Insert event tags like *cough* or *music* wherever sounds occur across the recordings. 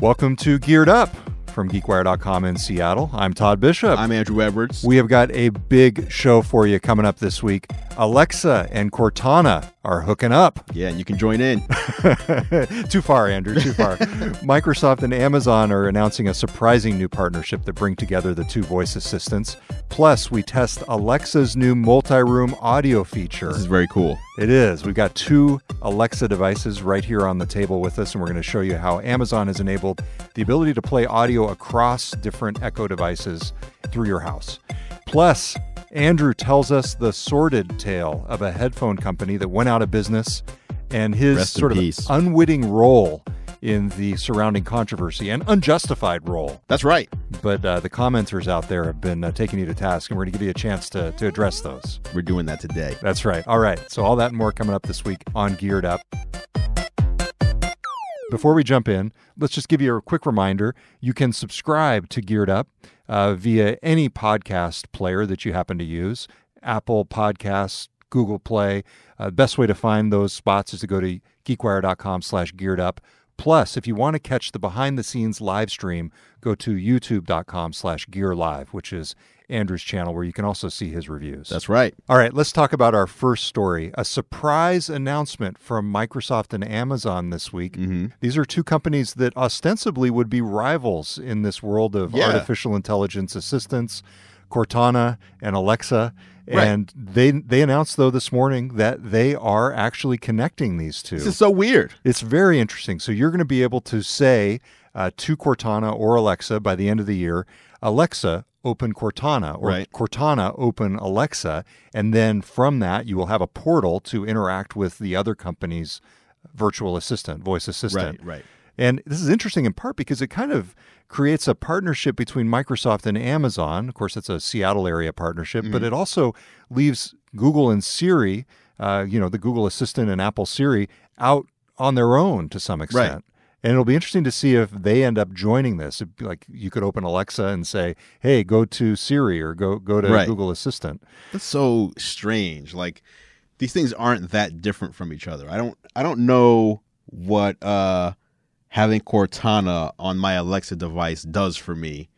Welcome to Geared Up from GeekWire.com in Seattle. I'm Todd Bishop. I'm Andrew Edwards. We have got a big show for you coming up this week. Alexa and Cortana are hooking up. *laughs* Yeah, and you can join in. too far, Andrew, too far. *laughs* Microsoft and Amazon are announcing a surprising new partnership that bring together the two voice assistants. Plus, we test Alexa's new multi-room audio feature. This is very cool. It is. We've got two Alexa devices right here on the table with us, and we're going to show you how Amazon has enabled the ability to play audio across different Echo devices through your house. Plus, Andrew tells us the sordid tale of a headphone company that went out of business and his Rest sort of peace. unwitting role in the surrounding controversy and unjustified role. That's right. But uh, the commenters out there have been uh, taking you to task, and we're going to give you a chance to, to address those. We're doing that today. That's right. All right. So, all that and more coming up this week on Geared Up. Before we jump in, let's just give you a quick reminder. You can subscribe to Geared Up uh, via any podcast player that you happen to use Apple Podcasts, Google Play. Uh, best way to find those spots is to go to geekwire.com slash geared up. Plus, if you want to catch the behind the scenes live stream, go to youtube.com slash gear live, which is Andrew's channel where you can also see his reviews. That's right. All right, let's talk about our first story. A surprise announcement from Microsoft and Amazon this week. Mm-hmm. These are two companies that ostensibly would be rivals in this world of Yeah. artificial intelligence assistants, Cortana and Alexa. Right. And they they announced though this morning that they are actually connecting these two. This is so weird. It's very interesting. So you're going to be able to say uh, to Cortana or Alexa by the end of the year, Alexa, open Cortana, or Right. Cortana, open Alexa, and then from that you will have a portal to interact with the other company's virtual assistant, voice assistant. Right, right. And this is interesting in part because it kind of creates a partnership between Microsoft and Amazon. Of course, it's a Seattle area partnership, but it also leaves Google and Siri, uh, you know, the Google Assistant and Apple Siri, out on their own to some extent. And it'll be interesting to see if they end up joining this. It'd be like you could open Alexa and say, "Hey, go to Siri" or "Go go to Right. Google Assistant." That's so strange. Like these things aren't that different from each other. I don't I don't know what uh having Cortana on my Alexa device does for me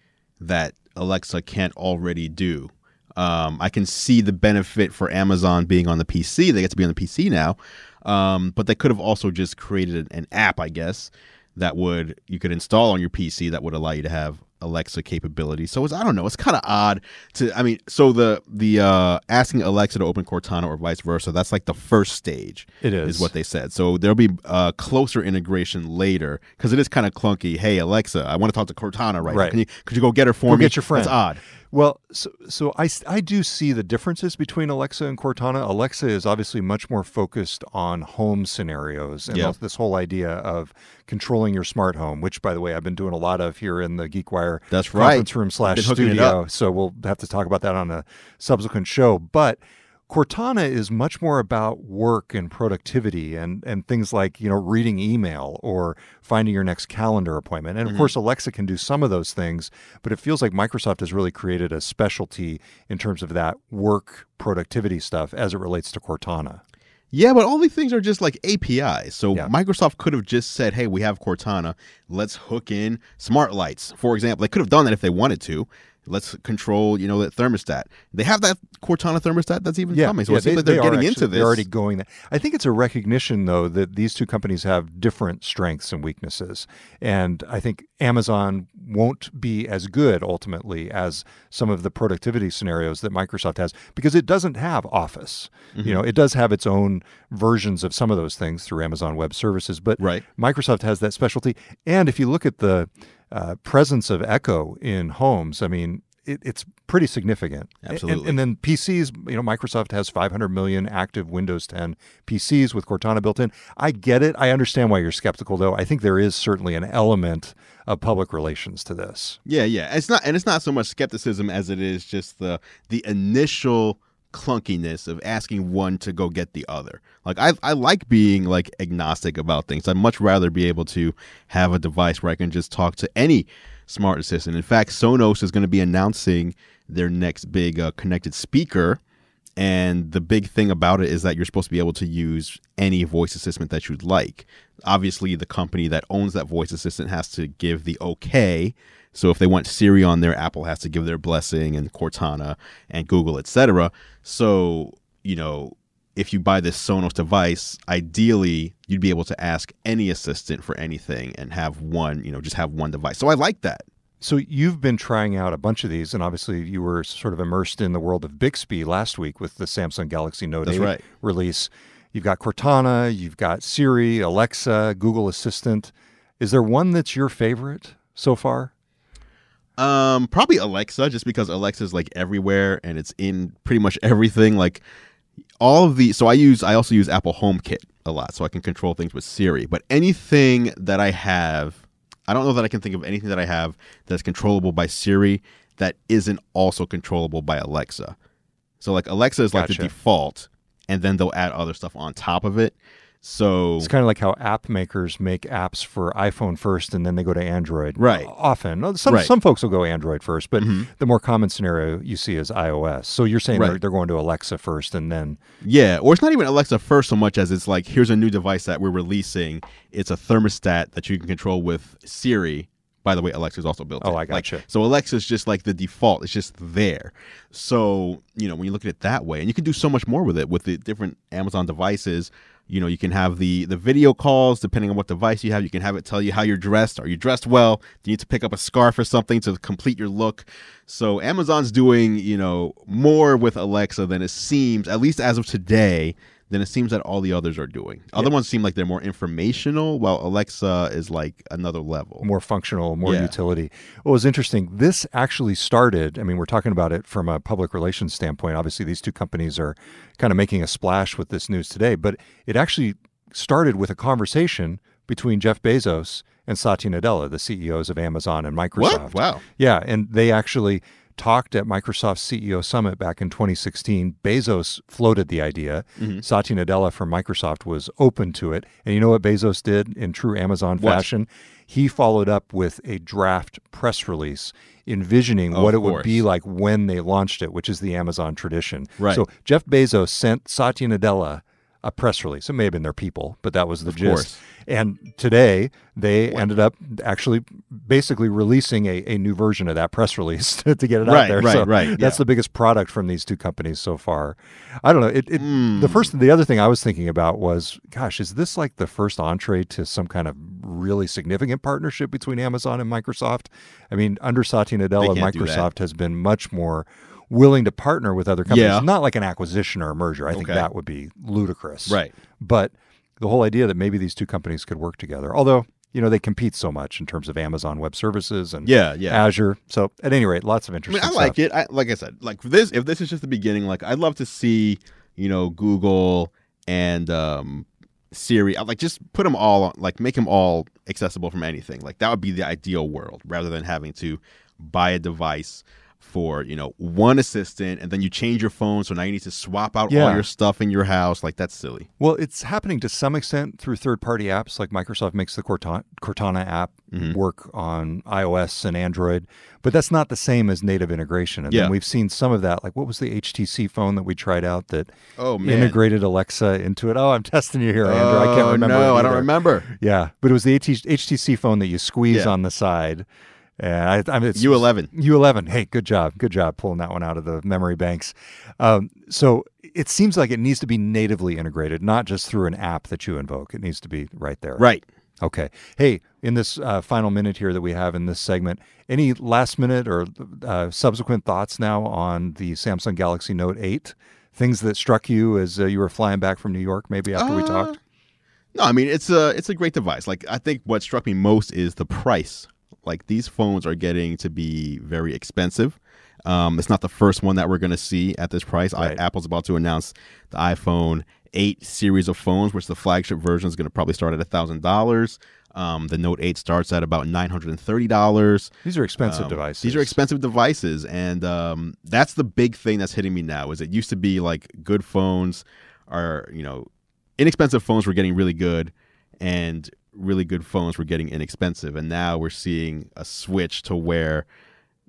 that Alexa can't already do. Um, I can see the benefit for Amazon being on the PC. They get to be on the PC now, um, but they could have also just created an, an app, I guess, that would you could install on your PC that would allow you to have Alexa capability. So it's I don't know. It's kind of odd to. I mean, so the the uh, asking Alexa to open Cortana or vice versa. That's like the first stage. It is. is what they said. So there'll be uh, closer integration later because it is kind of clunky. Hey Alexa, I want to talk to Cortana right, now. Right. Can you could you go get her for Go me? get your friend. That's odd. Well, so, so I, I do see the differences between Alexa and Cortana. Alexa is obviously much more focused on home scenarios and Yeah. this whole idea of controlling your smart home, which, by the way, I've been doing a lot of here in the GeekWire That's right. conference room slash Been hooking it studio. So we'll have to talk about that on a subsequent show. But Cortana is much more about work and productivity and, and things like, you know, reading email or finding your next calendar appointment. And of mm-hmm. course, Alexa can do some of those things, but it feels like Microsoft has really created a specialty in terms of that work productivity stuff as it relates to Cortana. Yeah, but all these things are just like APIs. So Yeah. Microsoft could have just said, "Hey, we have Cortana. Let's hook in smart lights." For example, they could have done that if they wanted to. Let's control, you know, that thermostat. They have that Cortana thermostat that's even coming. So it seems like they're are getting actually- into this. They're already going there. I think it's a recognition, though, that these two companies have different strengths and weaknesses. And I think Amazon won't be as good ultimately as some of the productivity scenarios that Microsoft has because it doesn't have Office. Mm-hmm. You know, it does have its own versions of some of those things through Amazon Web Services, but Right. Microsoft has that specialty. And if you look at the uh, presence of Echo in homes, I mean, it, it's pretty significant. And- Absolutely. And, then PCs, you know, Microsoft has 500 million active Windows 10 PCs with Cortana built in. I get it. I understand why you're skeptical, though. I think there is certainly an element of public relations to this. Yeah, yeah. It's not, and it's not so much skepticism as it is just the the initial clunkiness of asking one to go get the other. Like I I like being like agnostic about things. I'd much rather be able to have a device where I can just talk to any smart assistant. In fact, Sonos is going to be announcing their next big uh, connected speaker And the big thing about it is that you're supposed to be able to use any voice assistant that you'd like. Obviously, the company that owns that voice assistant has to give the okay. So if they want Siri on there, Apple has to give their blessing and Cortana and Google, etc. So, you know, if you buy this Sonos device, ideally you'd be able to ask any assistant for anything and have one, you know, just have one device. So I like that. So you've been trying out a bunch of these, and obviously you were sort of immersed in the world of Bixby last week with the Samsung Galaxy Note That's 8 right. release. You've got Cortana, you've got Siri, Alexa, Google Assistant. Is there one that's your favorite so far? Um, probably Alexa, just because Alexa's like everywhere and it's in pretty much everything. Like all of the, so I use, I also use Apple HomeKit a lot, so I can control things with Siri. But anything that I have, I don't know that I can think of anything that I have that's controllable by Siri that isn't also controllable by Alexa. So like Alexa is like Gotcha. the default, and then they'll add other stuff on top of it. So It's kind of like how app makers make apps for iPhone first and then they go to Android. Right. Often. Some, Right. some folks will go Android first, but Mhm. the more common scenario you see is iOS. So you're saying they're, they're going to Alexa first and then. Yeah, or it's not even Alexa first so much as it's like here's a new device that we're releasing. It's a thermostat that you can control with Siri. By the way, Alexa's also built. Oh, in. I Like, gotcha. so Alexa's just like the default. It's just there. So you know when you look at it that way, and you can do so much more with it with the different Amazon devices. You know you can have the the video calls depending on what device you have. You can have it tell you how you're dressed. Are you dressed well? Do you need to pick up a scarf or something to complete your look? So Amazon's doing you know more with Alexa than it seems, at least as of today, than it seems that all the others are doing. Other ones seem like they're more informational, while Alexa is like another level. more functional, more Yeah. utility. What was interesting, this actually started, I mean, we're talking about it from a public relations standpoint. Obviously, these two companies are kind of making a splash with this news today, but it actually started with a conversation between Jeff Bezos and Satya Nadella, the CEOs of Amazon and Microsoft. What? Wow. Yeah, and they actually talked at Microsoft's CEO summit back in 2016. Bezos floated the idea. Mm-hmm. Satya Nadella from Microsoft was open to it. And you know what Bezos did in true Amazon What? fashion? He followed up with a draft press release envisioning Of what it would be like when they launched it, which is the Amazon tradition. Right. So Jeff Bezos sent Satya Nadella a press release. It may have been their people, but that was the Of gist. course. And today they ended up actually basically releasing a, a new version of that press release *laughs* to, get it out there. right, so right, That's yeah. the biggest product from these two companies so far. I don't know. It, it Hmm. the first the other thing I was thinking about was, gosh, is this like the first entree to some kind of really significant partnership between Amazon and Microsoft? I mean, under Satya Nadella, can't do that. Microsoft has been much more willing to partner with other companies. Yeah. Not like an acquisition or a merger. I think Okay. that would be ludicrous. Right. But the whole idea that maybe these two companies could work together, although you know they compete so much in terms of Amazon Web Services and Yeah, yeah. Azure. So at any rate, lots of I interesting. mean, I like it. I, like I said, like this, if this is just the beginning, like I'd love to see, you know, Google and um, Siri. I'd like just put them all, on- like make them all accessible from anything. Like that would be the ideal world, rather than having to buy a device for you know one assistant and then you change your phone so now you need to swap out all your stuff in your house like that's silly Well, it's happening to some extent through third-party apps, like Microsoft makes the Cortana, Cortana app Mm-hmm. work on iOS and Android, but that's not the same as native integration. And Yeah. we've seen some of that. Like, what was the HTC phone that we tried out that oh man integrated Alexa into it? Oh, I'm testing you here, Andrew. I can't Oh, remember. no i don't remember Yeah, but it was the HTC phone that you squeeze Yeah. on the side. And I, I mean, it's U11. U11. Hey, good job. Good job pulling that one out of the memory banks. Um, so it seems like it needs to be natively integrated, not just through an app that you invoke. It needs to be right there. right Okay. Hey, in this uh, final minute here that we have in this segment, any last minute or uh, subsequent thoughts now on the Samsung Galaxy Note 8? Things that struck you as uh, you were flying back from New York, maybe after we Uh, talked? No, I mean it's a it's a great device. Like I think what struck me most is the price. Like these phones are getting to be very expensive. Um, it's not the first one that we're going to see at this price. I, Apple's about to announce the iPhone 8 series of phones, which the flagship version is going to probably start at thousand dollars. Um, the Note 8 starts at about nine hundred and thirty dollars. These are expensive Um, devices. These are expensive devices, and um, that's the big thing that's hitting me now. Is it used to be like good phones are you know inexpensive phones were getting really good, and really good phones were getting inexpensive, and now we're seeing a switch to where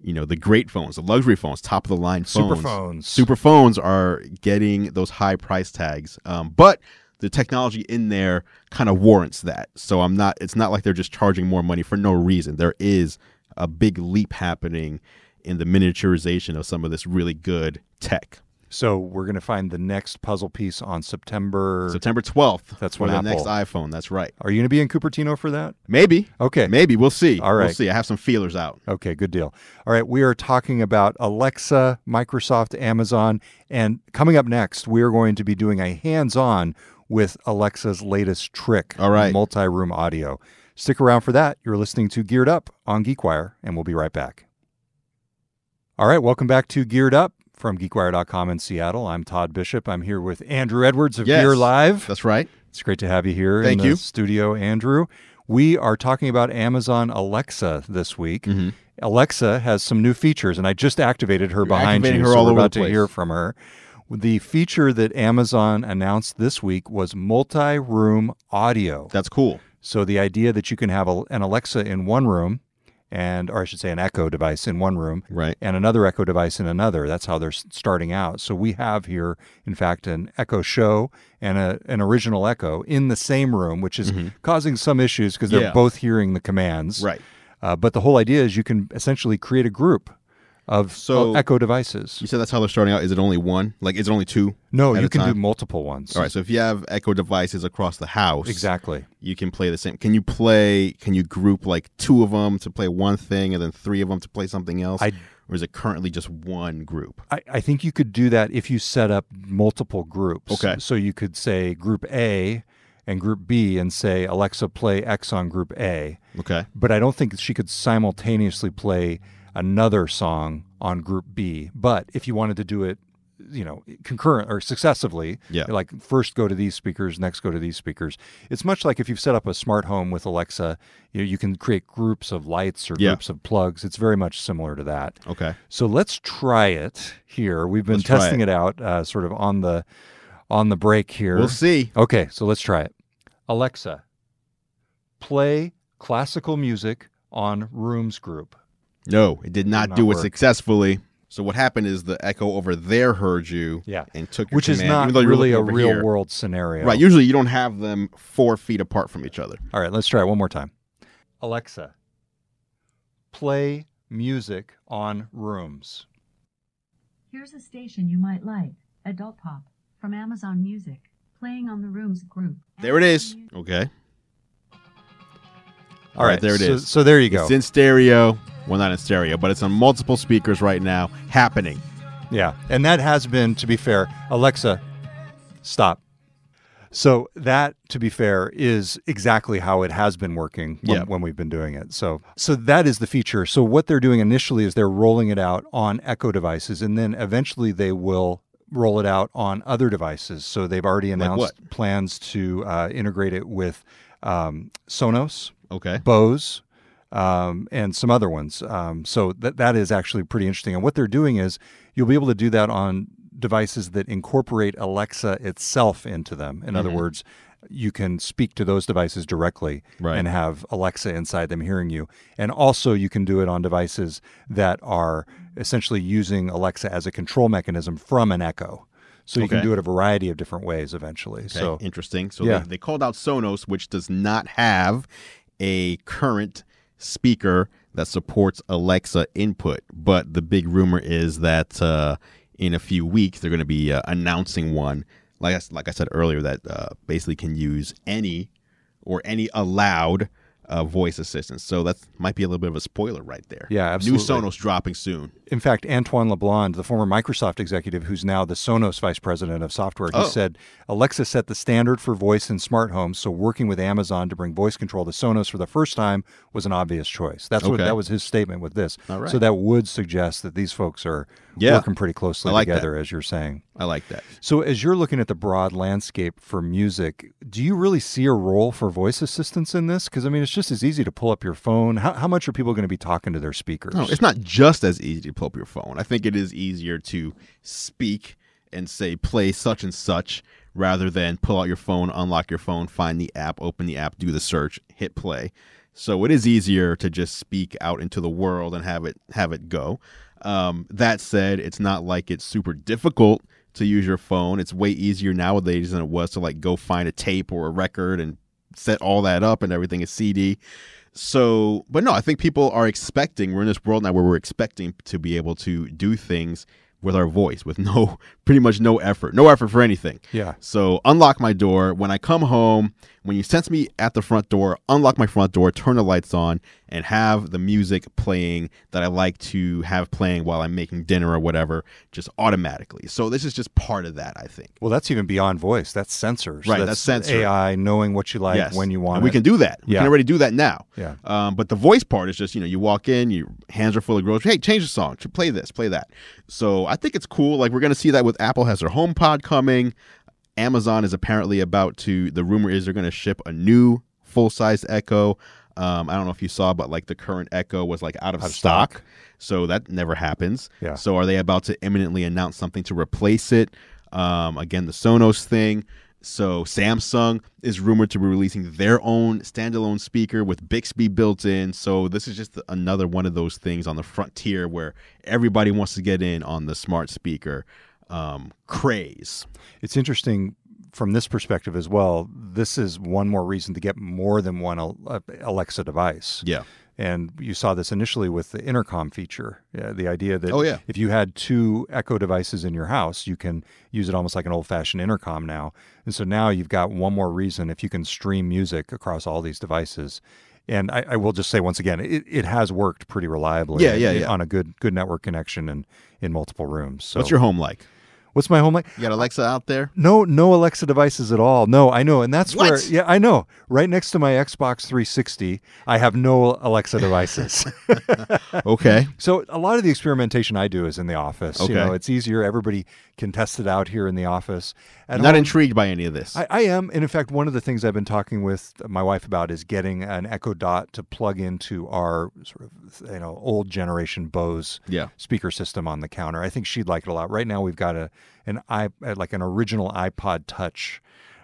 you know the great phones, the luxury phones, top of the line Super phones. phones. Super phones are getting those high price tags, um, but the technology in there kind of warrants that. So I'm not. It's not like they're just charging more money for no reason. There is a big leap happening in the miniaturization of some of this really good tech. So we're going to find the next puzzle piece on September. September 12th. That's when the Apple- next iPhone. That's right. Are you going to be in Cupertino for that? Maybe. Okay. Maybe we'll see. All right. We'll see. I have some feelers out. Okay, good deal. All right, we are talking about Alexa, Microsoft, Amazon, and coming up next, we are going to be doing a hands on with Alexa's latest trick, All right. multi room audio. Stick around for that. You're listening to Geared Up on GeekWire, and we'll be right back. All right, welcome back to Geared Up from geekwire.com in Seattle. I'm Todd Bishop. I'm here with Andrew Edwards of Yes. Gear Live. That's right. It's great to have you here Thank in the you. studio, Andrew. We are talking about Amazon Alexa this week. Mm-hmm. Alexa has some new features, and I just activated her You're behind you, her so all we're about to hear from her. The feature that Amazon announced this week was multi-room audio. That's cool. So the idea that you can have a, an Alexa in one room, and or I should say an Echo device in one room, Right. and another Echo device in another. That's how they're starting out. So we have here, in fact, an Echo Show and a, an original Echo in the same room, which is causing some issues because they're Mm-hmm. Yeah. both hearing the commands. Right. Uh, but the whole idea is you can essentially create a group of So- Echo devices. You said that's how they're starting out. Is it only one? Like, is it only two? No, you can do multiple ones. All right. So if you have Echo devices across the house, Exactly. you can play the same. Can you play? Can you group like two of them to play one thing, and then three of them to play something else? I- or is it currently just one group? I, I think you could do that if you set up multiple groups. Okay. So you could say group A and group B and say, Alexa, play X on group A. Okay. But I don't think she could simultaneously play another song on group B. But if you wanted to do it, you know, concurrent or successively, Yeah. like first go to these speakers, next go to these speakers. It's much like if you've set up a smart home with Alexa, you, know, you can create groups of lights or Yeah. groups of plugs. It's very much similar to that. Okay. So let's try it here. We've been Let's testing it. it. out, uh, sort of on the on the break here. We'll see. Okay, so let's try it. Alexa, play classical music on Rooms Group. No, it did not, not do it successfully. So what happened is the Echo over there heard you, Yeah. and took your Which is not even though really a real here. world scenario. Right. Usually you don't have them four feet apart from each other. All right, let's try it one more time. Alexa, play music on Rooms. Here's a station you might like Adult Pop from Amazon Music, playing on the Rooms group. There it is. Music- Okay. All right, there it so, is. So there you go. It's in stereo. Well, not in stereo, but it's on multiple speakers right now, happening. Yeah. And that has been, to be fair, Alexa, stop. So that, to be fair, is exactly how it has been working when, Yeah. when we've been doing it. So, so that is the feature. So what they're doing initially is they're rolling it out on Echo devices, and then eventually they will roll it out on other devices. So they've already announced what? plans to uh, integrate it with um, Sonos, Okay. Bose, um, and some other ones. Um, so that that is actually pretty interesting. And what they're doing is you'll be able to do that on devices that incorporate Alexa itself into them. In other Mhm. words, you can speak to those devices directly Right. and have Alexa inside them hearing you. And also, you can do it on devices that are essentially using Alexa as a control mechanism from an Echo. So you can do it a variety of different ways eventually. Okay. So Interesting. So Yeah. they, they called out Sonos, which does not have a current speaker that supports Alexa input. But the big rumor is that uh, in a few weeks they're going to be uh, announcing one. Like I, like I said earlier, that uh, basically can use any or any allowed uh, voice assistant. So that might be a little bit of a spoiler right there. Yeah, absolutely. New Sonos dropping soon. In fact, Antoine LeBlond, the former Microsoft executive who's now the Sonos vice president of software, he Oh. said Alexa set the standard for voice in smart homes, so working with Amazon to bring voice control to Sonos for the first time was an obvious choice. That's what that was his statement with this. Right. So that would suggest that these folks are Yeah. working pretty closely like that. together as you're saying. I like that. So as you're looking at the broad landscape for music, do you really see a role for voice assistants in this? Because I mean, it's just as easy to pull up your phone. How, how much are people going to be talking to their speakers? No, it's not just as easy to pull up your phone. I think it is easier to speak and say play such and such rather than pull out your phone, unlock your phone, find the app, open the app, do the search, hit play. So it is easier to just speak out into the world and have it have it go. Um, that said, it's not like it's super difficult to use your phone. It's way easier nowadays than it was to like go find a tape or a record and set all that up and everything is CD. So, but no, I think people are expecting, we're in this world now where we're expecting to be able to do things with our voice with *laughs* no, pretty much no effort, no effort for anything. Yeah. So, unlock my door. When I come home, when you sense me at the front door, unlock my front door, turn the lights on, and have the music playing that I like to have playing while I'm making dinner or whatever, just automatically. So, this is just part of that, I think. Well, that's even beyond voice. That's sensors. Right, that's sensor. AI knowing what you like Yes. when you want And we it. can do that. We Yeah. can already do that now. Yeah. Um, but the voice part is just, you know, you walk in, your hands are full of groceries. Hey, change the song. Play this, play that. So I think it's cool. Like we're going to see that with Apple has their HomePod coming. Amazon is apparently about to, the rumor is they're going to ship a new full sized Echo. Um, I don't know if you saw, but like the current Echo was like out of, Out of stock. stock. So that never happens. Yeah. So are they about to imminently announce something to replace it? Um, again, the Sonos thing. So Samsung is rumored to be releasing their own standalone speaker with Bixby built in. So this is just another one of those things on the frontier where everybody wants to get in on the smart speaker um, craze. It's interesting from this perspective as well. This is one more reason to get more than one uh, Alexa device. Yeah. And you saw this initially with the intercom feature. Yeah, the idea that Oh, yeah. if you had two Echo devices in your house, you can use it almost like an old fashioned intercom now. And so now you've got one more reason if you can stream music across all these devices. And I, I will just say once again, it, it has worked pretty reliably Yeah, yeah, yeah. on a good good network connection and in multiple rooms. So What's your home like? What's my home like? You got Alexa out there? No, no Alexa devices at all. No, I know, and that's What? where. Yeah, I know. Right next to my Xbox 360, I have no Alexa devices. *laughs* *laughs* Okay. so a lot of the experimentation I do is in the office. You Okay. know, it's easier. Everybody can test it out here in the office. At Not home- intrigued by any of this. I, I am, and in fact, one of the things I've been talking with my wife about is getting an Echo Dot to plug into our sort of you know old generation Bose Yeah. speaker system on the counter. I think she'd like it a lot. Right now, we've got a an i uh, like an original iPod Touch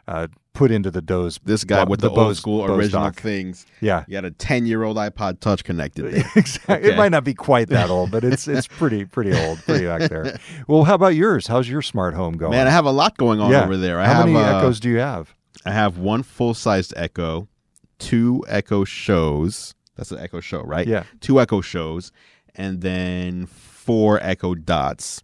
uh, put into the Bose. this guy Bo- with the, old Bose- school Bose original dock. things. Yeah. You got a 10 year old iPod Touch connected there. *laughs* Exactly. Okay. It might not be quite that old, but it's it's *laughs* pretty pretty old, pretty back there. Well, how about yours? How's your smart home going? Man, I have a lot going on yeah. over there. I how have many uh, Echoes do you have? I have one full sized Echo, two Echo shows. That's an Echo show, right? Yeah. Two Echo shows, and then four Echo dots.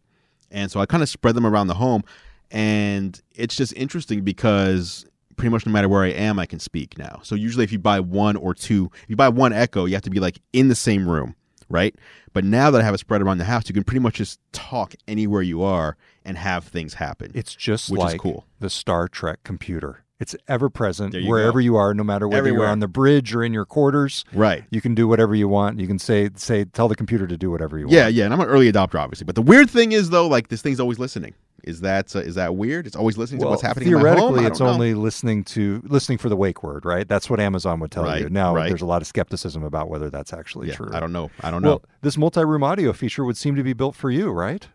And so I kind of spread them around the home. And it's just interesting because pretty much no matter where I am, I can speak now. So usually if you buy one or two, if you buy one Echo, you have to be like in the same room, right? But now that I have it spread around the house, you can pretty much just talk anywhere you are and have things happen. It's just which is like cool. the Star Trek computer. It's ever present you wherever go. you are, no matter whether you're on the bridge or in your quarters. right. You can do whatever you want. You can say say tell the computer to do whatever you Yeah, want. yeah, yeah. and I'm an early adopter, obviously. But the weird thing is, though, like this thing's always listening. Is that uh, is that weird? It's always listening to what's happening. in my home? Theoretically, it's know. only listening to listening for the wake word, right? That's what Amazon would tell you. Now, right. there's a lot of skepticism about whether that's actually Yeah, true. I don't know. I don't know. Well, this multi-room audio feature would seem to be built for you, right?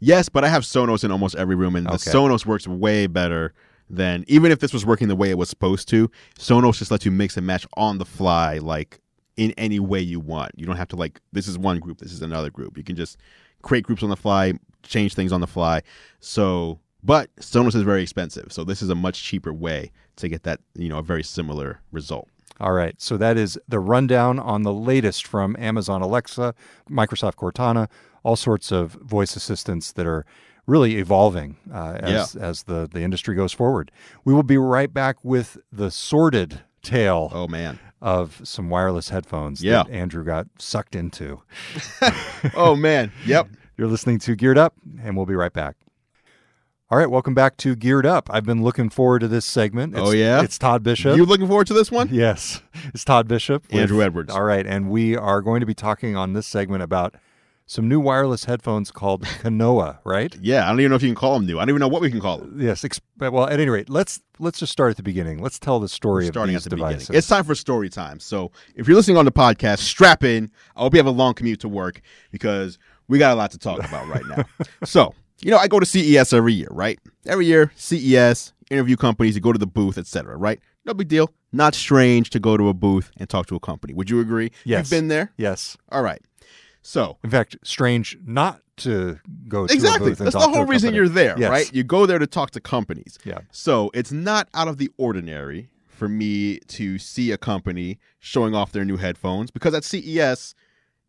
yes, but I have Sonos in almost every room, and the Sonos works way better than even if this was working the way it was supposed to. Sonos just lets you mix and match on the fly, like in any way you want. You don't have to like this is one group, this is another group. You can just create groups on the fly, change things on the fly. So, but Sonos is very expensive, so this is a much cheaper way to get that you know a very similar result. All right. So that is the rundown on the latest from Amazon Alexa, Microsoft Cortana, all sorts of voice assistants that are really evolving uh, as, as the, the industry goes forward. We will be right back with the sordid tale Oh man. of some wireless headphones Yeah. that Andrew got sucked into. *laughs* oh man. Yep. You're listening to Geared Up, and we'll be right back. All right, welcome back to Geared Up. I've been looking forward to this segment. It's, Oh, yeah? It's Todd Bishop. You looking forward to this one? Yes, it's Todd Bishop. with- Andrew Edwards. All right, and we are going to be talking on this segment about some new wireless headphones called *laughs* Kanoa, right? Yeah, I don't even know if you can call them new. I don't even know what we can call them. Yes. Ex- well, at any rate, let's let's just start at the beginning. Let's tell the story of Starting these at the devices. beginning. It's time for story time. So if you're listening on the podcast, strap in. I hope you have a long commute to work because we got a lot to talk *laughs* about right now. so, you know, I go to CES every year, right? Every year, CES, interview companies, you go to the booth, etc., right? no big deal. Not strange to go to a booth and talk to a company. Would you agree? Yes. You've been there? Yes. All right. So, In fact, strange not to go to exactly. That's the whole reason company. you're there, Yes. right? You go there to talk to companies. Yeah. So, it's not out of the ordinary for me to see a company showing off their new headphones because at CES,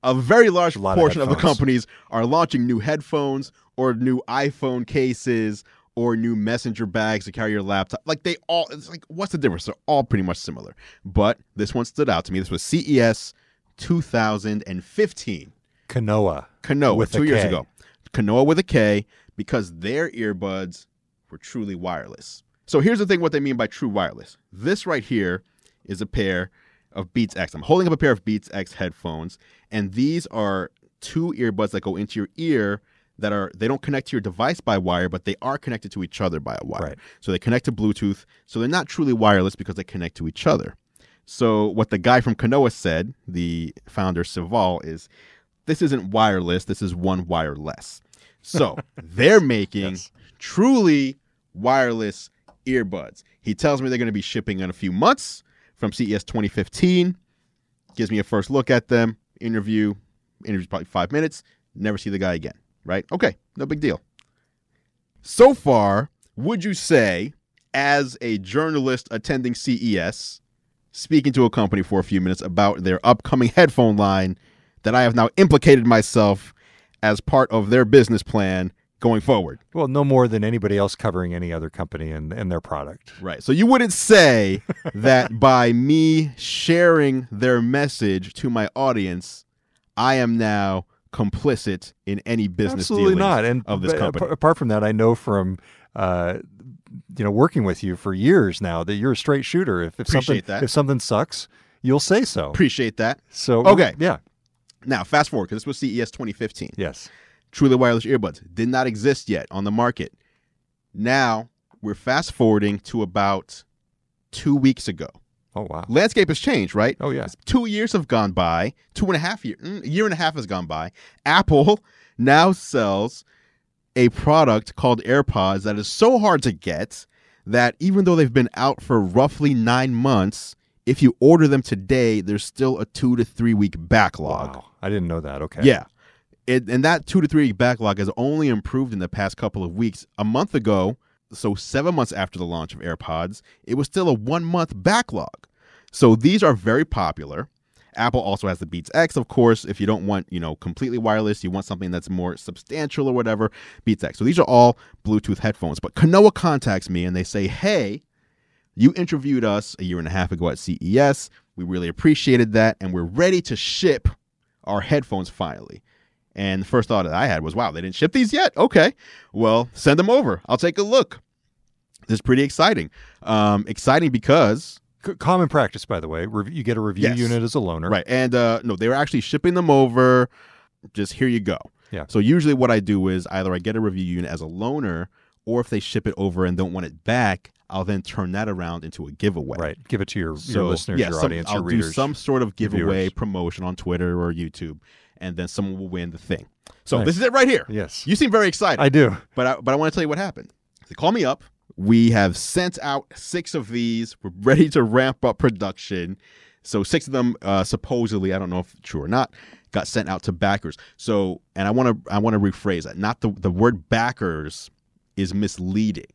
a very large A lot of portion of, the companies are launching new headphones or new iPhone cases or new messenger bags to carry your laptop. Like they all, it's like, what's the difference? They're all pretty much similar. But this one stood out to me. This was CES 2015. Kanoa. Kanoa, With a two years K. ago. Kanoa with a K because their earbuds were truly wireless. So here's the thing what they mean by true wireless. This right here is a pair of Beats X. I'm holding up a pair of Beats X headphones, and these are two earbuds that go into your ear that are they don't connect to your device by wire, but they are connected to each other by a wire. Right. So they connect to Bluetooth. So they're not truly wireless because they connect to each other. So what the guy from Kanoa said, the founder Sival, is this isn't wireless, this is one wireless. So *laughs* they're making Yes. truly wireless earbuds. He tells me they're going to be shipping in a few months from CES 2015. Gives me a first look at them, interview, interview's probably five minutes, never see the guy again, right? Okay, no big deal. So far, would you say, as a journalist attending CES, speaking to a company for a few minutes about their upcoming headphone line, that I have now implicated myself as part of their business plan going forward? Well, no more than anybody else covering any other company and, and their product. Right. So you wouldn't say *laughs* that by me sharing their message to my audience, I am now complicit in any business Absolutely not. And of this company. apart- apart from that, I know from uh, you know working with you for years now that you're a straight shooter. If, if something that. if something sucks, you'll say so. Appreciate that. so Okay. yeah, Now, fast forward because this was CES 2015. yes, Truly wireless earbuds did not exist yet on the market. Now we're fast forwarding to about two weeks ago. oh wow, Landscape has changed, right? oh yeah, Two years have gone by. Two and a half year, mm, a year and a half has gone by. Apple now sells a product called AirPods that is so hard to get that even though they've been out for roughly nine months, if you order them today, there's still a two to three week backlog. wow. I didn't know that. Okay, Yeah. It, and that two to three week backlog has only improved in the past couple of weeks. A month ago, so seven months after the launch of AirPods, it was still a one month backlog. So these are very popular. Apple also has the Beats X, of course. If you don't want, you know, completely wireless, you want something that's more substantial or whatever, Beats X. So these are all Bluetooth headphones. But Kanoa contacts me and they say, hey, you interviewed us a year and a half ago at CES. We really appreciated that, and we're ready to ship our headphones finally. And the first thought that I had was, wow, they didn't ship these yet? Okay. Well, send them over. I'll take a look. This is pretty exciting. Um, exciting because, C- common practice, by the way. Rev- you get a review Yes. unit as a loaner. right. And uh, no, they were actually shipping them over. Just here you go. Yeah. So usually what I do is either I get a review unit as a loaner, or if they ship it over and don't want it back, I'll then turn that around into a giveaway. Right. Give it to your, So, your listeners, yeah, your some- audience, I'll your do some sort of giveaway viewers. promotion on Twitter or YouTube, and then someone will win the thing. So Nice. this is it right here. Yes, You seem very excited, I do. but I, but I want to tell you what happened. They call me up. We have sent out six of these. We're ready to ramp up production. So six of them, uh, supposedly, I don't know if true or not, got sent out to backers. So, and I want to I want to rephrase that. Not the the word backers is misleading.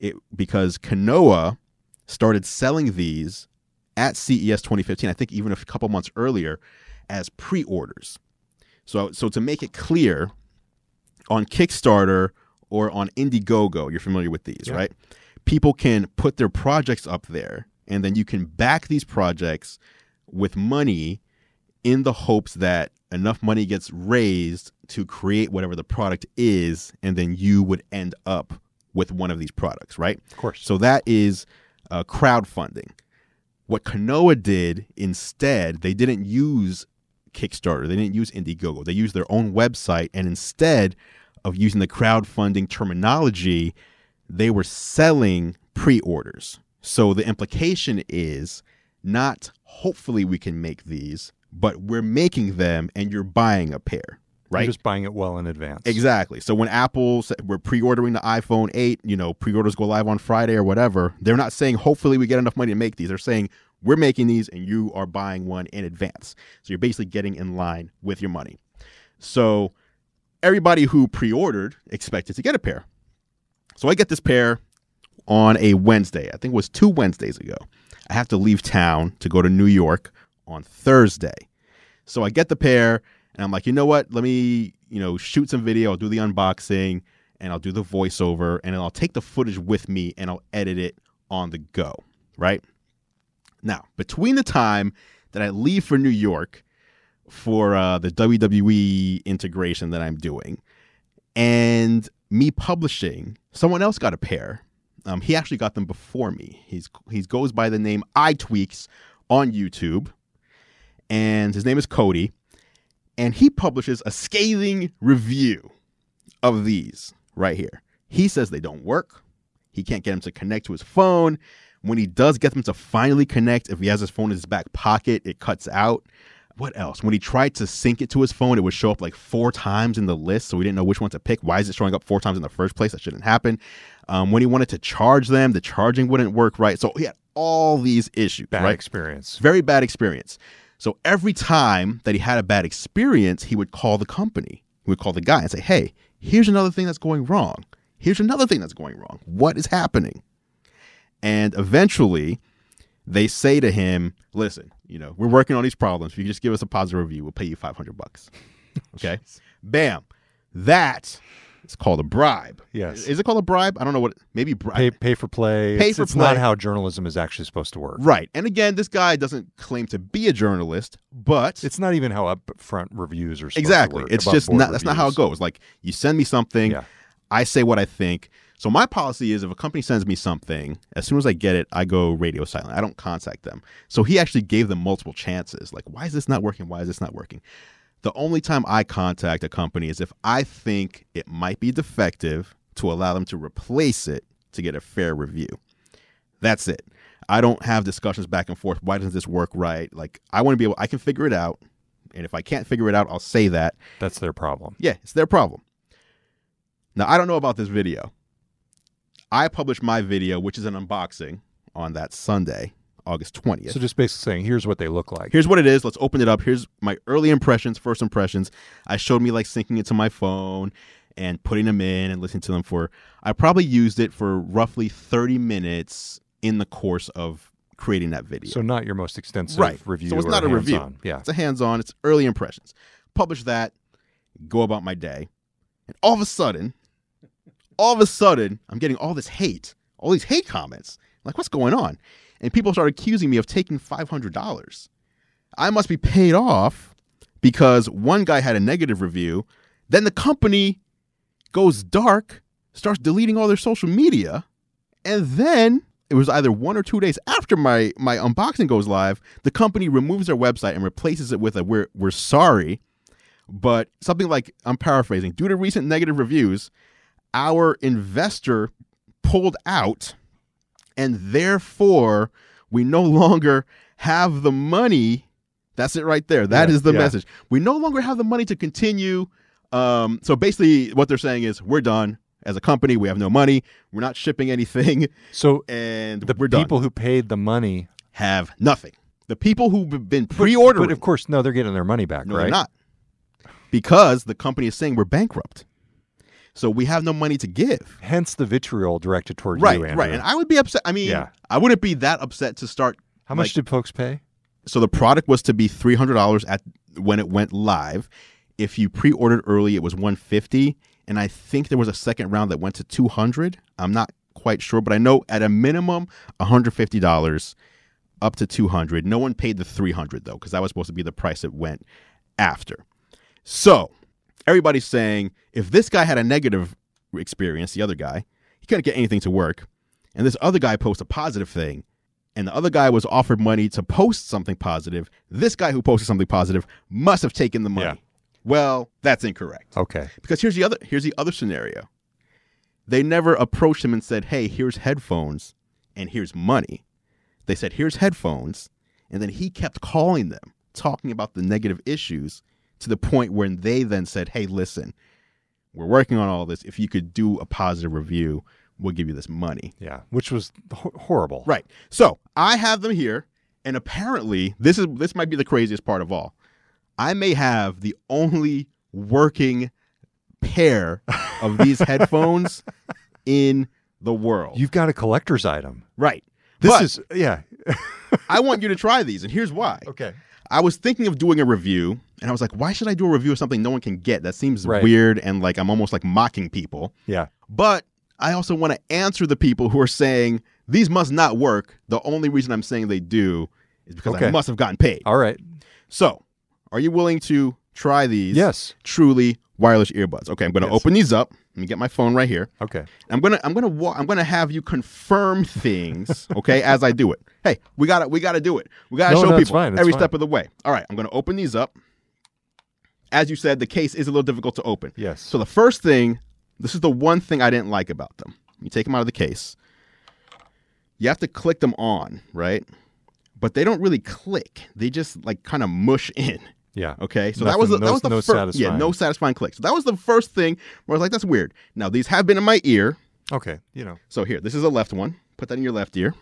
It because Kanoa started selling these at CES 2015. I think even a couple months earlier as pre-orders. So so to make it clear, on Kickstarter or on Indiegogo, you're familiar with these, Yeah. right? People can put their projects up there and then you can back these projects with money in the hopes that enough money gets raised to create whatever the product is and then you would end up with one of these products, right? Of course. So that is uh, crowdfunding. What Kanoa did instead, they didn't use Kickstarter, they didn't use Indiegogo, they used their own website, and instead of using the crowdfunding terminology, they were selling pre orders. So the implication is not hopefully we can make these, but we're making them and you're buying a pair. You're right? just buying it well in advance. Exactly. So when Apple we're pre-ordering the iPhone 8, you know, pre-orders go live on Friday or whatever, they're not saying hopefully we get enough money to make these. They're saying we're making these and you are buying one in advance. So you're basically getting in line with your money. So everybody who pre-ordered expected to get a pair. So I get this pair on a Wednesday. I think it was two Wednesdays ago. I have to leave town to go to New York on Thursday. So I get the pair and I'm like, you know what? Let me, you know, shoot some video. I'll do the unboxing and I'll do the voiceover and I'll take the footage with me and I'll edit it on the go, right? Now, between the time that I leave for New York for uh, the WWE integration that I'm doing and me publishing, someone else got a pair. Um, he actually got them before me. He's he goes by the name I iTweaks on YouTube, and his name is Cody, and he publishes a scathing review of these right here. He says they don't work. He can't get them to connect to his phone. When he does get them to finally connect, if he has his phone in his back pocket, it cuts out. What else? When he tried to sync it to his phone, it would show up like four times in the list, so we didn't know which one to pick. Why is it showing up four times in the first place? That shouldn't happen. Um, when he wanted to charge them, the charging wouldn't work right. So he had all these issues. Bad right? experience. Very bad experience. So every time that he had a bad experience, he would call the company. He would call the guy and say, "Hey, here's another thing that's going wrong. Here's another thing that's going wrong. What is happening?" And eventually, they say to him, "Listen, you know, we're working on these problems. If you just give us a positive review, we'll pay you 500 bucks." *laughs* Oh, okay? Bam. That is called a bribe. Yes. Is it called a bribe? I don't know what. Maybe bribe. Pay, pay for play. Pay it's, for it's not how journalism is actually supposed to work. Right. And again, this guy doesn't claim to be a journalist, but It's not even how upfront reviews are exactly. to work. It's just not that's not how it goes. Like you send me something, Yeah. I say what I think. So my policy is if a company sends me something, as soon as I get it, I go radio silent. I don't contact them. So he actually gave them multiple chances. Like, why is this not working? Why is this not working? The only time I contact a company is if I think it might be defective to allow them to replace it to get a fair review. That's it. I don't have discussions back and forth. Why doesn't this work right? Like, I want to be able, I can figure it out. And if I can't figure it out, I'll say that. That's their problem. Yeah, it's their problem. Now, I don't know about this video. I published my video, which is an unboxing, on that Sunday, August 20th. So just basically saying, here's what they look like. Here's what it is. Let's open it up. Here's my early impressions, first impressions. I showed me like syncing it to my phone and putting them in and listening to them for. I probably used it for roughly 30 minutes in the course of creating that video. So not your most extensive Right. review. So it's not a review. hands-on. Yeah. It's a hands-on. It's early impressions. Publish that. Go about my day, and all of a sudden, all of a sudden, I'm getting all this hate, all these hate comments. Like, what's going on? And people start accusing me of taking five hundred dollars. I must be paid off because one guy had a negative review. Then the company goes dark, starts deleting all their social media, and then it was either one or two days after my my unboxing goes live, the company removes their website and replaces it with a we're we're sorry, but something like I'm paraphrasing. Due to recent negative reviews, our investor pulled out, and therefore we no longer have the money. That's it right there. That is Yeah, the yeah. message. We no longer have the money to continue. Um, so basically, what they're saying is we're done as a company. We have no money. We're not shipping anything, *laughs* So and the people who paid the money, have nothing. The people who've been pre-ordering, but of course, no, they're getting their money back, no, right? they're not, because the company is saying we're bankrupt. So we have no money to give. Hence the vitriol directed toward right, you, Andrew. right. And I would be upset. I mean, Yeah. I wouldn't be that upset to start. How much like- did folks pay? So the product was to be three hundred dollars at when it went live. If you pre-ordered early, it was one fifty, and I think there was a second round that went to two hundred. I'm not quite sure, but I know at a minimum, one hundred fifty dollars, up to two hundred. No one paid the three hundred though, because that was supposed to be the price it went after. So everybody's saying if this guy had a negative experience, the other guy, he couldn't get anything to work, and this other guy posts a positive thing, and the other guy was offered money to post something positive, this guy who posted something positive must have taken the money. Yeah. Well, that's incorrect. Okay. Because here's the other here's the other scenario. They never approached him and said, "Hey, here's headphones and here's money." They said, "Here's headphones." And then he kept calling them, talking about the negative issues to the point where they then said, "Hey, listen, we're working on all this. If you could do a positive review, we'll give you this money." Yeah, which was ho- horrible. Right. So I have them here, and apparently this is this might be the craziest part of all. I may have the only working pair of these *laughs* headphones in the world. You've got a collector's item. right. This But is yeah. I want you to try these, and here's why. *laughs* okay. I was thinking of doing a review, and I was like, why should I do a review of something no one can get? That seems Right. weird, and like I'm almost like mocking people. Yeah. But I also want to answer the people who are saying these must not work. The only reason I'm saying they do is because I must have gotten paid. All right. So, are you willing to try these? Yes. Truly wireless earbuds. Okay, I'm going to Yes. open these up. Let me get my phone right here. Okay. I'm gonna I'm gonna wa- I'm gonna have you confirm things, *laughs* okay, as I do it. Hey, we gotta we gotta do it. We gotta No, show no, people fine, every fine. step of the way. All right, I'm gonna open these up. As you said, the case is a little difficult to open. Yes. So the first thing, this is the one thing I didn't like about them. You take them out of the case. You have to click them on, right? But they don't really click. They just like kind of mush *laughs* in. yeah. Okay, so that was the, Nothing- that was the no- no first yeah no satisfying click. So that was the first thing where I was like, that's weird. Now these have been in my ear. Okay. You know, So here, this is a left one. Put that in your left ear.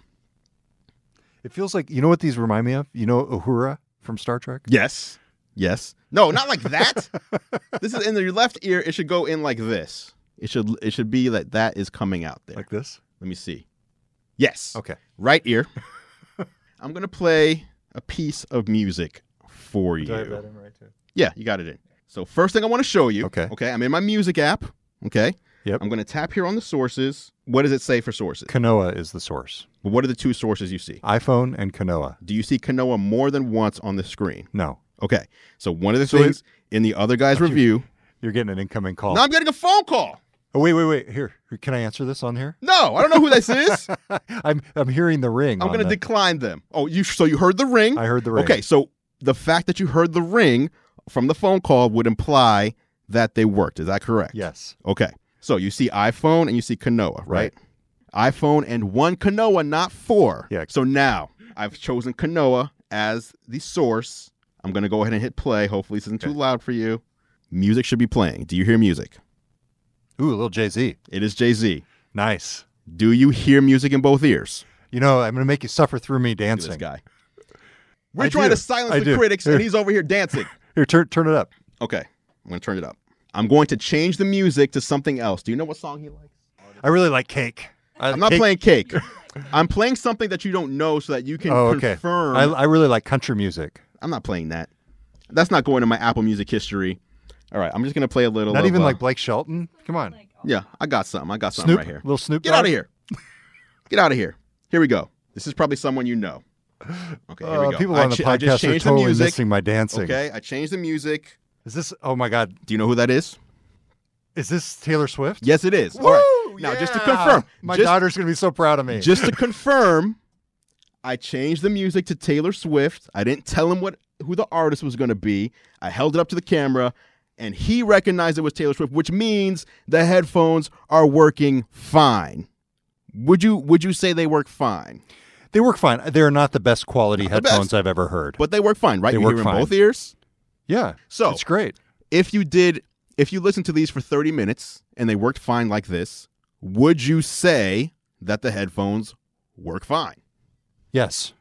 it feels like you know what these remind me of. You know, Uhura from Star Trek. Yes. Yes. No, not like that. *laughs* this is in your left ear. It should go in like this. It should it should be that that is coming out there. Like this. Let me see. Yes. Okay. Right ear. *laughs* I'm gonna play a piece of music for you. in right too? Yeah, you got it in. So first thing I want to show you. Okay. Okay. I'm in my music app. Okay. Yep. I'm gonna tap here on the sources. What does it say for sources? Kanoa is the source. what are the two sources you see? iPhone and Kanoa. Do you see Kanoa more than once on the screen? No, Okay. So one of the So it- things in the other guy's you- review. you're getting an incoming call. Now I'm getting a phone call. Oh wait, wait, wait. Here, can I answer this on here? No, I don't know who this is. *laughs* I'm I'm hearing the ring. I'm going to decline them. Oh, you so you heard the ring? I heard the ring. Okay, so the fact that you heard the ring from the phone call would imply that they worked. Is that correct? Yes. Okay. So you see iPhone and you see Kanoa, right? iPhone and one Kanoa, not four. Yeah. So now I've chosen Kanoa as the source. I'm going to go ahead and hit play. Hopefully this isn't too loud for you. Music should be playing. Do you hear music? Ooh, a little Jay Z. It is Jay Z. Nice. Do you hear music in both ears? You know, I'm going to make you suffer through me dancing. this guy. We're I trying do. to silence I the do. critics, Here. and he's over here dancing. *laughs* Here, turn turn it up. Okay, I'm going to turn it up. I'm going to change the music to something else. Do you know what song he likes? I really like cake. I, I'm not cake- playing Cake. *laughs* I'm playing something that you don't know so that you can Oh, okay. confirm. I, I really like country music. I'm not playing that. That's not going to my Apple Music history. All right, I'm just going to play a little. Not of, even uh, like Blake Shelton. Come on, Yeah, I got something. I got something Snoop. right here. Little Snoop. Get out of here. Get out of here. Here we go. This is probably someone you know. Okay, here Uh, we go. people I on the ch- podcast are totally music. missing my dancing. Okay, I changed the music. Is this? Oh my God! Do you know who that is? Is this Taylor Swift? Yes, it is. Woo! All right. Now, just to confirm, my just, daughter's gonna be so proud of me. just to *laughs* confirm, I changed the music to Taylor Swift. I didn't tell him what who the artist was going to be. I held it up to the camera, and he recognized it was Taylor Swift, which means the headphones are working fine. Would you Would you say they work fine? they work fine. They're not the best quality Not headphones best. I've ever heard. But they work fine, right? They you work hear in both ears. yeah, So it's great. if you did, if you listened to these for thirty minutes and they worked fine like this, would you say that the headphones work fine? Yes.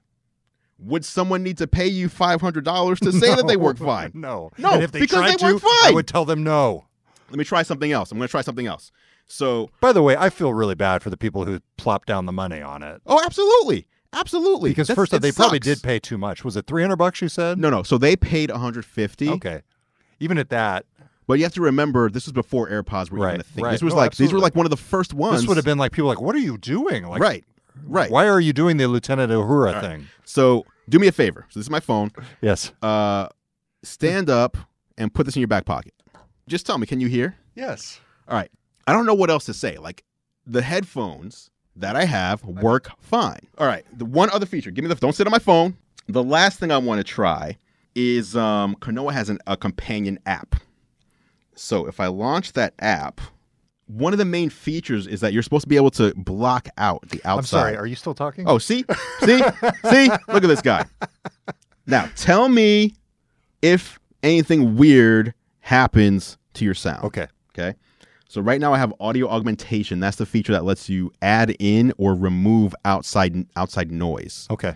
Would someone need to pay you five hundred dollars to say that they work fine? No. No, And if they because they work to, I would tell them no. Let me try something else. I'm going to try something else. So, By the way, I feel really bad for the people who plopped down the money on it. oh, absolutely, absolutely. Because That's- first off, they probably did pay too much. Was it 300 bucks you said? No, no. So they paid 150. Okay. Even at that, But you have to remember, this was before AirPods were Right, even a thing. right. This was No, like these were like one of the first ones. this would have been like people like, what are you doing? Like, right, right. Why are you doing the Lieutenant Uhura right. thing? So do me a favor. So this is my phone. Yes. Uh, stand up and put this in your back pocket. Just tell me, can you hear? Yes. All right. I don't know what else to say. Like the headphones that I have work fine. All right. The one other feature. Give me the. Don't sit on my phone. The last thing I want to try is um, Kanoa has an, a companion app. So if I launch that app, one of the main features is that you're supposed to be able to block out the outside. I'm sorry. Are you still talking? Oh, see, see, see. Look at this guy. Now, tell me if anything weird happens to your sound. Okay. Okay. So right now I have audio augmentation. That's the feature that lets you add in or remove outside outside noise. Okay.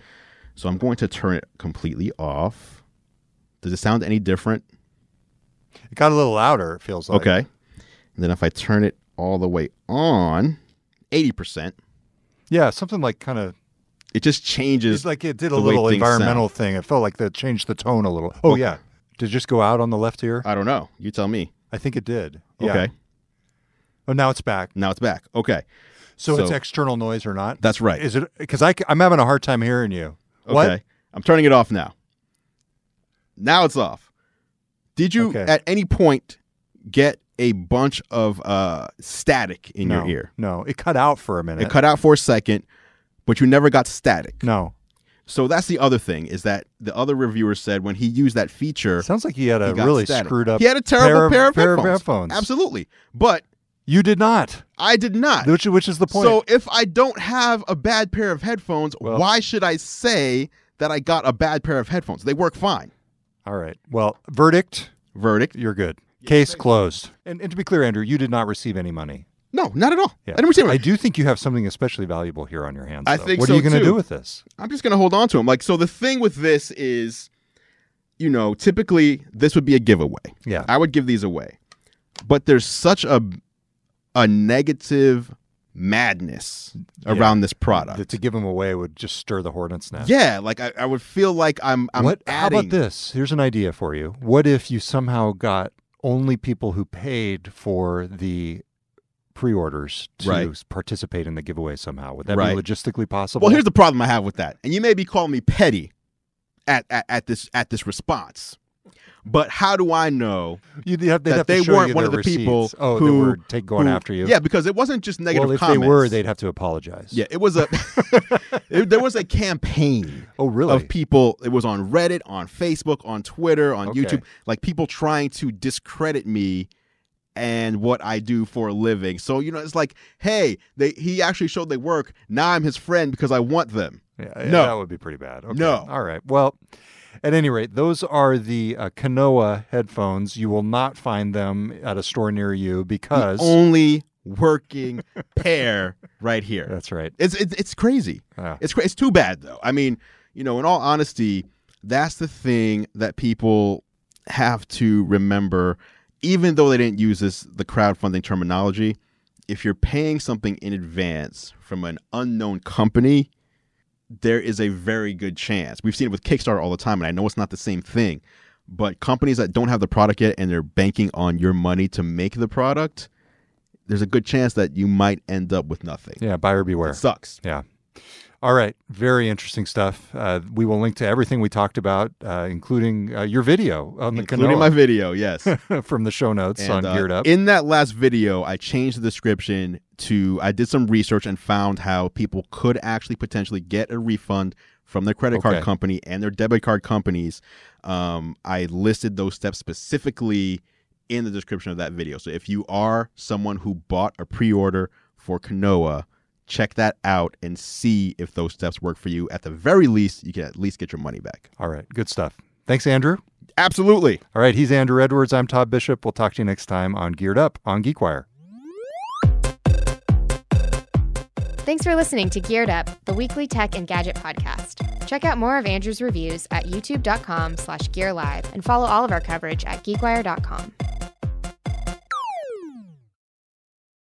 So I'm going to turn it completely off. Does it sound any different? It got a little louder, it feels like. Okay. And then if I turn it all the way on, 80%, Yeah, something like kind of it just changes. it's like it did a little environmental thing. It felt like that changed the tone a little. Oh Okay. yeah. Did it just go out on the left ear? I don't know. You tell me. I think it did. Yeah. Okay. Oh, now it's back. Now it's back. Okay. So, it's external noise or not? That's right. Is it because I am having a hard time hearing you? What? Okay. I'm turning it off now. Now it's off. Did you Okay. at any point get a bunch of uh, static in no, your ear? No, it cut out for a minute. It cut out for a second, but you never got static. No, So that's the other thing is that the other reviewer said when he used that feature, sounds like he had a he really static. screwed up. He had a terrible pair, of, pair of headphones. headphones. Absolutely. But You did not, I did not. which which is the point. So if I don't have a bad pair of headphones, Well- why should I say that I got a bad pair of headphones? They work fine. All right. Well, verdict. Verdict. You're good. Case closed. And, and to be clear, Andrew, you did not receive any money. No, not at all. Yeah. I didn't receive I do think you have something especially valuable here on your hands. I though. think What so, are you gonna too. do with this? I'm just gonna hold on to them. Like so, the thing with this is, you know, typically this would be a giveaway. Yeah. I would give these away, but there's such a a negative madness Yeah. around this product. That to give them away would just stir the hornet's nest. yeah, like I, I would feel like I'm. I'm what? adding. How about this? Here's an idea for you. What if you somehow got only people who paid for the pre-orders to Right. participate in the giveaway somehow? Would that Right. be logistically possible? Well, here's the problem I have with that, and you may be calling me petty at at, at this at this response, but how do I know You'd have, that have they weren't one of the people. Oh, who were take going who- after you. Yeah, because it wasn't just negative Well, if comments. they were, they'd have to apologize. Yeah, it was a. *laughs* it- there was a campaign Oh, really? of people. It was on Reddit, on Facebook, on Twitter, on Okay. YouTube. Like people trying to discredit me and what I do for a living. So you know, it's like, hey, they he actually showed they work. Now I'm his friend because I want them. Yeah, yeah, No. that would be pretty bad. Okay. No. All right. Well, at any rate, those are the uh, Kanoa headphones. You will not find them at a store near you because The only working *laughs* pair right here. that's right. It's it's, it's crazy. Yeah. It's it's too bad though. I mean, you know, in all honesty, that's the thing that people have to remember. Even though they didn't use this the crowdfunding terminology, if you're paying something in advance from an unknown company, there is a very good chance. We've seen it with Kickstarter all the time, and I know it's not the same thing, but companies that don't have the product yet and they're banking on your money to make the product, there's a good chance that you might end up with nothing. Yeah. Buyer beware. It sucks. Yeah. All right. Very interesting stuff. Uh, we will link to everything we talked about, uh, including uh, your video on the including my video. Yes, *laughs* from the show notes And, on uh, Geared Up. In that last video, I changed the description to. I did some research and found how people could actually potentially get a refund from their credit card company and their debit card companies. Um, I listed those steps specifically in the description of that video. So if you are someone who bought a pre-order for Kanoa, check that out and see if those steps work for you. At the very least, you can at least get your money back. All right. Good stuff. Thanks, Andrew. Absolutely. All right. He's Andrew Edwards. I'm Todd Bishop. We'll talk to you next time on Geared Up on GeekWire. Thanks for listening to Geared Up, the weekly tech and gadget podcast. Check out more of Andrew's reviews at youtube.com slash gearlive and follow all of our coverage at geekwire.com.